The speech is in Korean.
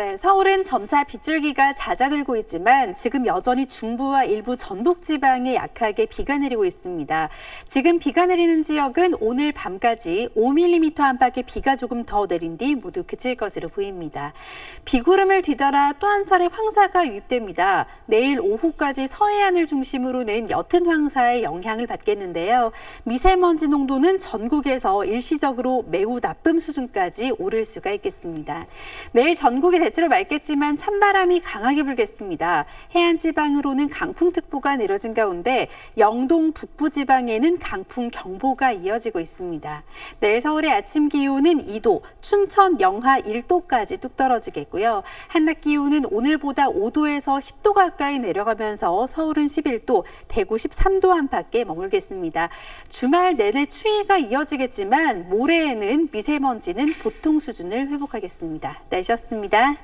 네, 서울은 점차 빗줄기가 잦아들고 있지만 지금 여전히 중부와 일부 전북 지방에 약하게 비가 내리고 있습니다. 지금 비가 내리는 지역은 오늘 밤까지 5mm 안팎의 비가 조금 더 내린 뒤 모두 그칠 것으로 보입니다. 비구름을 뒤따라 또 한 차례 황사가 유입됩니다. 내일 오후까지 서해안을 중심으로 낸 옅은 황사의 영향을 받겠는데요. 미세먼지 농도는 전국에서 일시적으로 매우 나쁨 수준까지 오를 수가 있겠습니다. 내일 전국에 대체로 맑겠지만 찬바람이 강하게 불겠습니다. 해안 지방으로는 강풍특보가 내려진 가운데 영동 북부 지방에는 강풍 경보가 이어지고 있습니다. 내일 서울의 아침 기온은 2도, 춘천 영하 1도까지 뚝 떨어지겠고요. 한낮 기온은 오늘보다 5도에서 10도 가까이 내려가면서 서울은 11도, 대구 13도 안팎에 머물겠습니다. 주말 내내 추위가 이어지겠지만 모레에는 미세먼지는 보통 수준을 회복하겠습니다. 날씨였습니다.